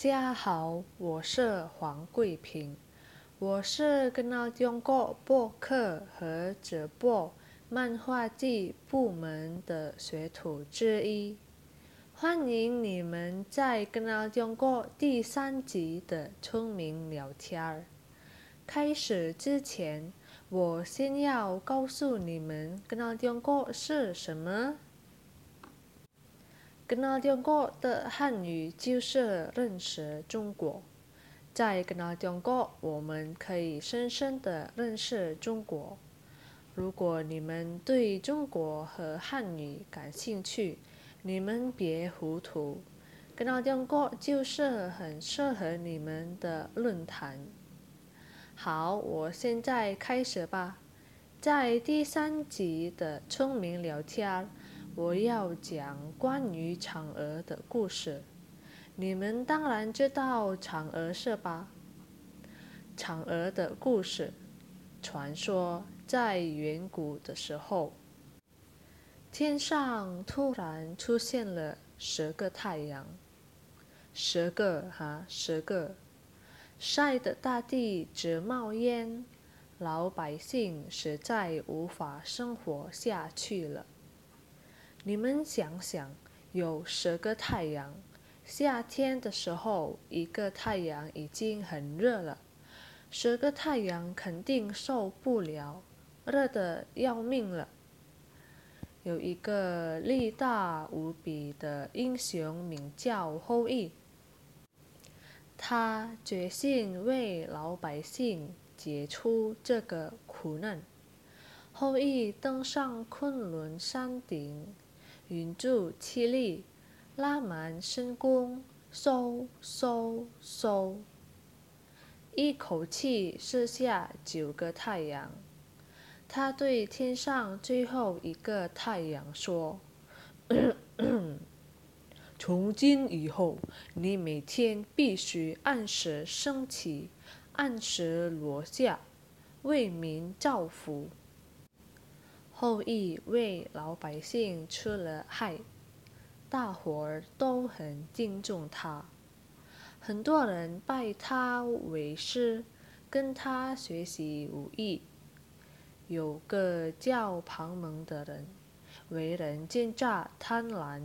家好，我是黄桂平，我是跟到中国播客和直播漫画季部门的学徒之一，欢迎你们在跟到中国第三集的村民聊天儿。开始之前，我先要告诉你们跟到中国是什么。跟到中国的汉语就是认识中国，在跟到中国，我们可以深深的认识中国。如果你们对中国和汉语感兴趣，你们别糊涂，跟到中国就是很适合你们的论坛。好，我现在开始吧，在第三集的村民聊天。我要讲关于嫦娥的故事。你们当然知道嫦娥是吧？嫦娥的故事，传说在远古的时候，天上突然出现了十个太阳，十个哈，十个，晒得大地直冒烟，老百姓实在无法生活下去了。你们想想，有十个太阳，夏天的时候，一个太阳已经很热了，十个太阳肯定受不了，热得要命了。有一个力大无比的英雄，名叫后羿，他决心为老百姓解除这个苦难。后羿登上昆仑山顶。云柱气力，拉满深宫，嗖嗖嗖，一口气射下九个太阳。他对天上最后一个太阳说：“ 从今以后，你每天必须按时升起，按时落下，为民造福。”后羿为老百姓出了害，大伙儿都很敬重他，很多人拜他为师，跟他学习武艺。有个叫庞蒙的人，为人奸诈贪婪，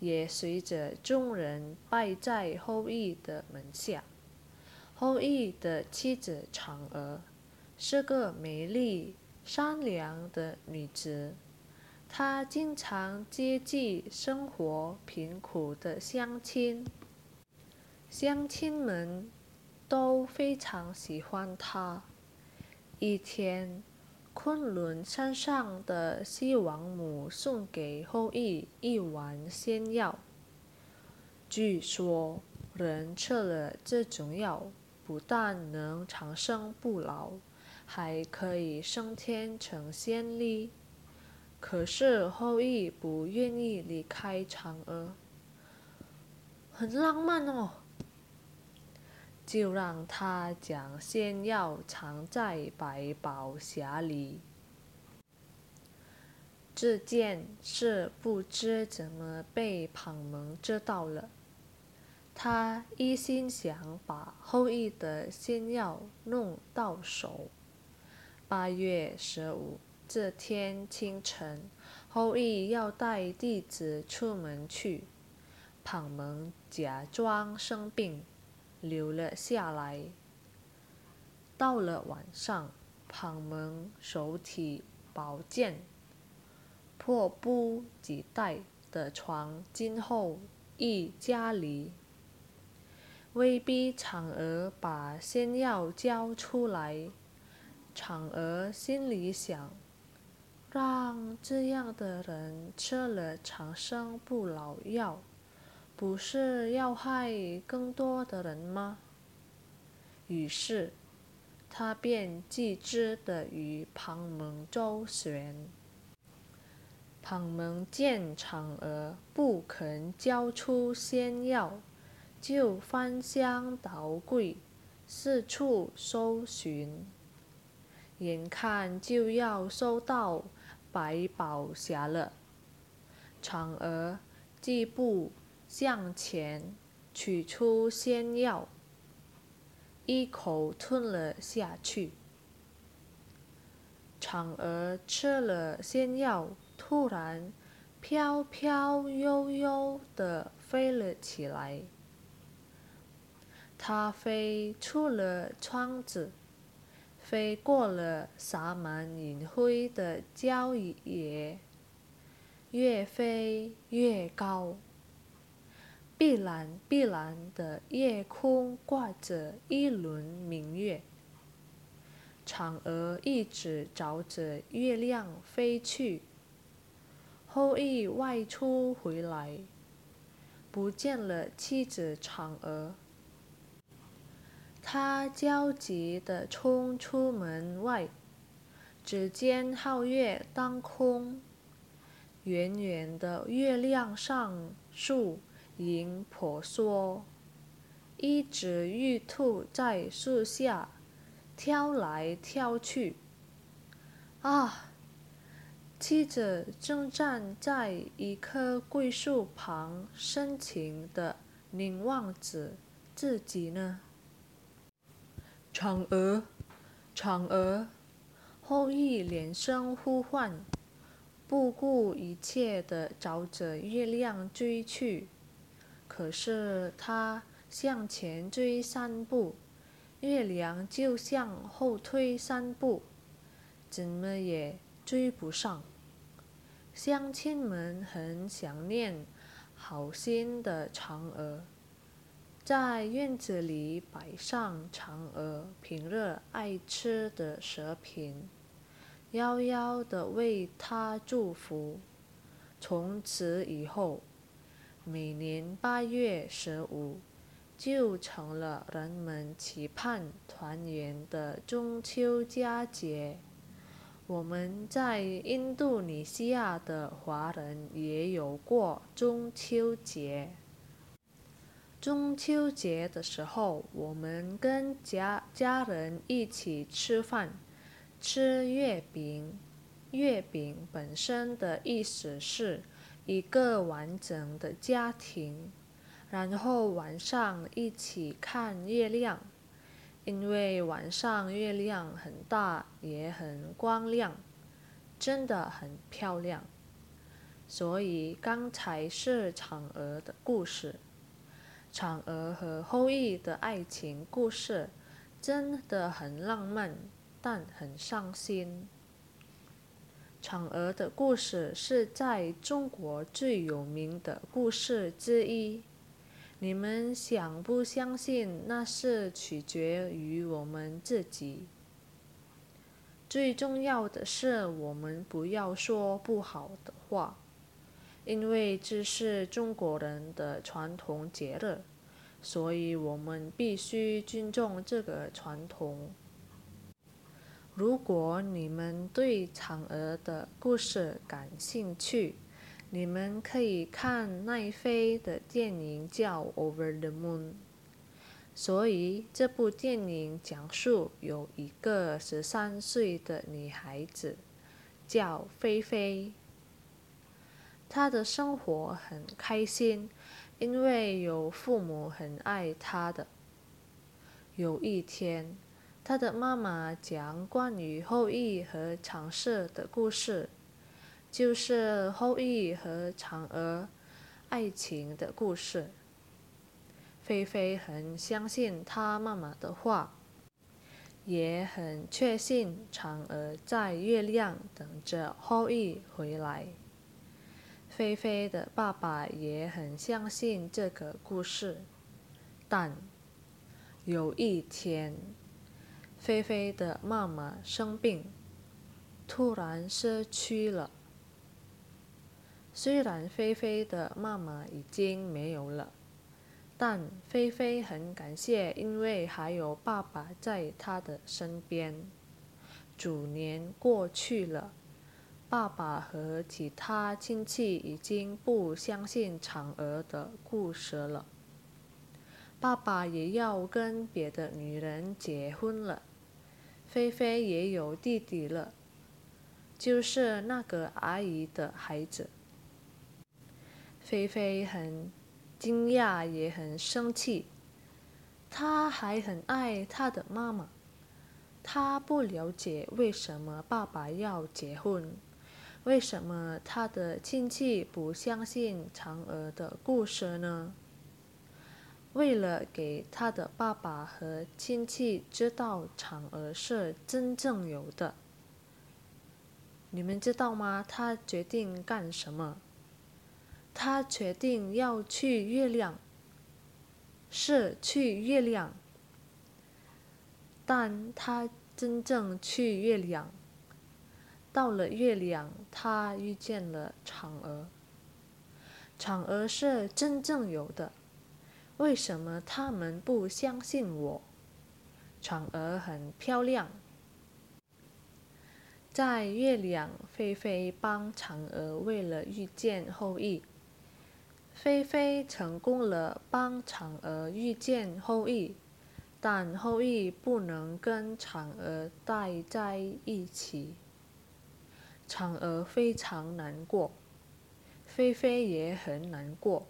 也随着众人拜在后羿的门下。后羿的妻子嫦娥是个美丽。善良的女子，她经常接济生活贫苦的乡亲，乡亲们都非常喜欢她。一天，昆仑山上的西王母送给后羿一碗仙药，据说人吃了这种药，不但能长生不老。还可以升天成仙哩，可是后羿不愿意离开嫦娥，很浪漫哦，就让他将仙药藏在百宝匣里。这件事不知怎么被庞蒙知道了，他一心想把后羿的仙药弄到手。八月十五这天清晨，后羿要带弟子出门去，庞蒙假装生病，留了下来。到了晚上，庞蒙手提宝剑，迫不及待地闯进后羿家里，威逼嫦娥把仙药交出来。嫦娥心里想：让这样的人吃了长生不老药，不是要害更多的人吗？于是，他便机智地与庞蒙周旋。庞蒙见嫦娥不肯交出仙药，就翻箱倒柜，四处搜寻。眼看就要收到百宝匣了，嫦娥既不向前，取出仙药，一口吞了下去。嫦娥吃了仙药，突然飘飘悠悠地飞了起来。她飞出了窗子，飞过了洒满银灰的郊野，越飞越高。碧蓝碧蓝的夜空挂着一轮明月。嫦娥一直朝着月亮飞去。后羿外出回来，不见了妻子嫦娥。他焦急地冲出门外，只见皓月当空，圆圆的月亮上树影婆娑，一只玉兔在树下。跳来跳去，啊！妻子正站在一棵桂树旁，深情地凝望着自己呢。嫦娥，嫦娥！后羿连声呼唤，不顾一切地朝着月亮追去。可是他向前追三步。月亮就向后退三步，怎么也追不上。乡亲们很想念好心的嫦娥，在院子里摆上嫦娥平日爱吃的蛇品，遥遥的为她祝福。从此以后，每年八月十五。就成了人们期盼团圆的中秋佳节。我们在印度尼西亚的华人也有过中秋节。中秋节的时候，我们跟家家人一起吃饭，吃月饼。月饼本身的意思是一个完整的家庭。然后晚上一起看月亮，因为晚上月亮很大也很光亮，真的很漂亮。所以刚才是嫦娥的故事，嫦娥和后羿的爱情故事真的很浪漫，但很伤心。嫦娥的故事是在中国最有名的故事之一。你们想不相信？那是取决于我们自己。最重要的是，我们不要说不好的话，因为这是中国人的传统节日，所以我们必须尊重这个传统。如果你们对嫦娥的故事感兴趣，你们可以看奈飞的电影叫《Over the Moon》，所以这部电影讲述有一个十三岁的女孩子叫菲菲，她的生活很开心，因为有父母很爱她的。有一天，她的妈妈讲关于后羿和长射的故事。就是后羿和嫦娥爱情的故事。菲菲很相信她妈妈的话，也很确信嫦娥在月亮等着后羿回来。菲菲的爸爸也很相信这个故事，但有一天，菲菲的妈妈生病，突然失去了。虽然菲菲的妈妈已经没有了，但菲菲很感谢，因为还有爸爸在她的身边。九年过去了，爸爸和其他亲戚已经不相信嫦娥的故事了。爸爸也要跟别的女人结婚了。菲菲也有弟弟了，就是那个阿姨的孩子。菲菲很惊讶也很生气。他还很爱他的妈妈。他不了解为什么爸爸要结婚，为什么他的亲戚不相信嫦娥的故事呢？为了给他的爸爸和亲戚知道嫦娥是真正有的，你们知道吗？他决定干什么？他决定要去月亮，是去月亮。但他真正去月亮，到了月亮，他遇见了嫦娥。嫦娥是真正有的，为什么他们不相信我？嫦娥很漂亮，在月亮，菲菲帮嫦娥为了遇见后羿，菲菲成功了，帮嫦娥遇见后羿。但后羿不能跟嫦娥待在一起，嫦娥非常难过，菲菲也很难过。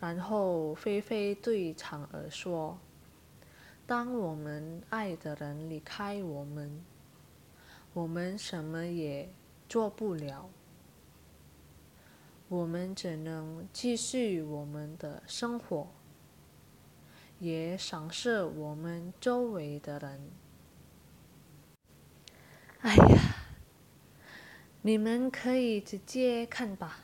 然后菲菲对嫦娥说：“当我们爱的人离开我们，我们什么也做不了，我们只能继续我们的生活。”也赏识我们周围的人。哎呀，你们可以直接看吧，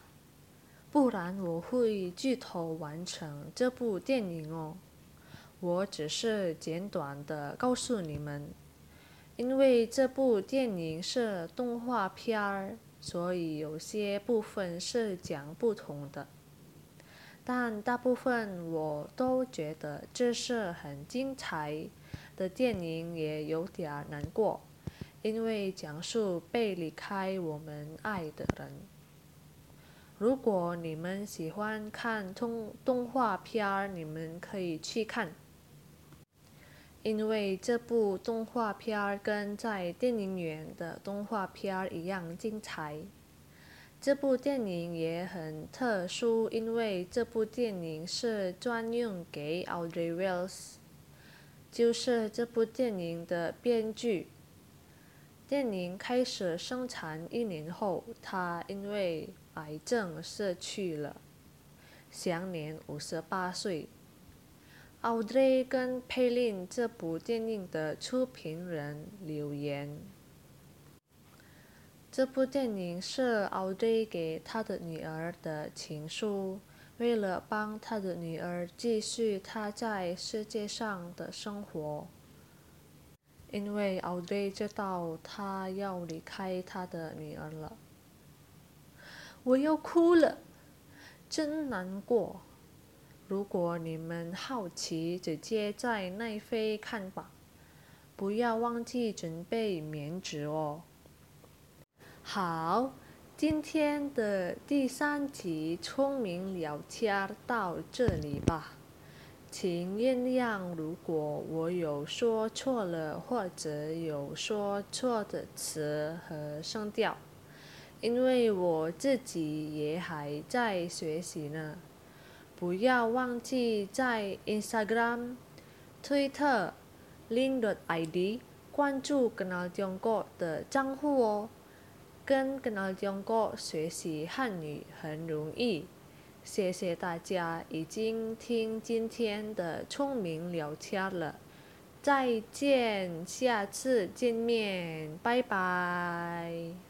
不然我会剧透完成这部电影哦。我只是简短的告诉你们，因为这部电影是动画片儿，所以有些部分是讲不同的。但大部分我都觉得这是很精彩的电影，也有点难过，因为讲述被离开我们爱的人。如果你们喜欢看动动画片儿，你们可以去看，因为这部动画片儿跟在电影院的动画片儿一样精彩。这部电影也很特殊，因为这部电影是专用给 Audrey Wells，就是这部电影的编剧。电影开始生产一年后，他因为癌症逝去了，享年五十八岁。Audrey 跟佩林这部电影的出品人留言。这部电影是奥黛给他的女儿的情书，为了帮他的女儿继续她在世界上的生活。因为奥黛知道他要离开他的女儿了，我要哭了，真难过。如果你们好奇，直接在奈飞看吧，不要忘记准备棉纸哦。好，今天的第三集聪明聊天到这里吧，请原谅如果我有说错了或者有说错的词和声调，因为我自己也还在学习呢。不要忘记在 Instagram、Twitter、Link.ID 关注“跟 a 中国”的账户哦。跟跟阿中国学习汉语很容易，谢谢大家已经听今天的聪明聊天了，再见，下次见面，拜拜。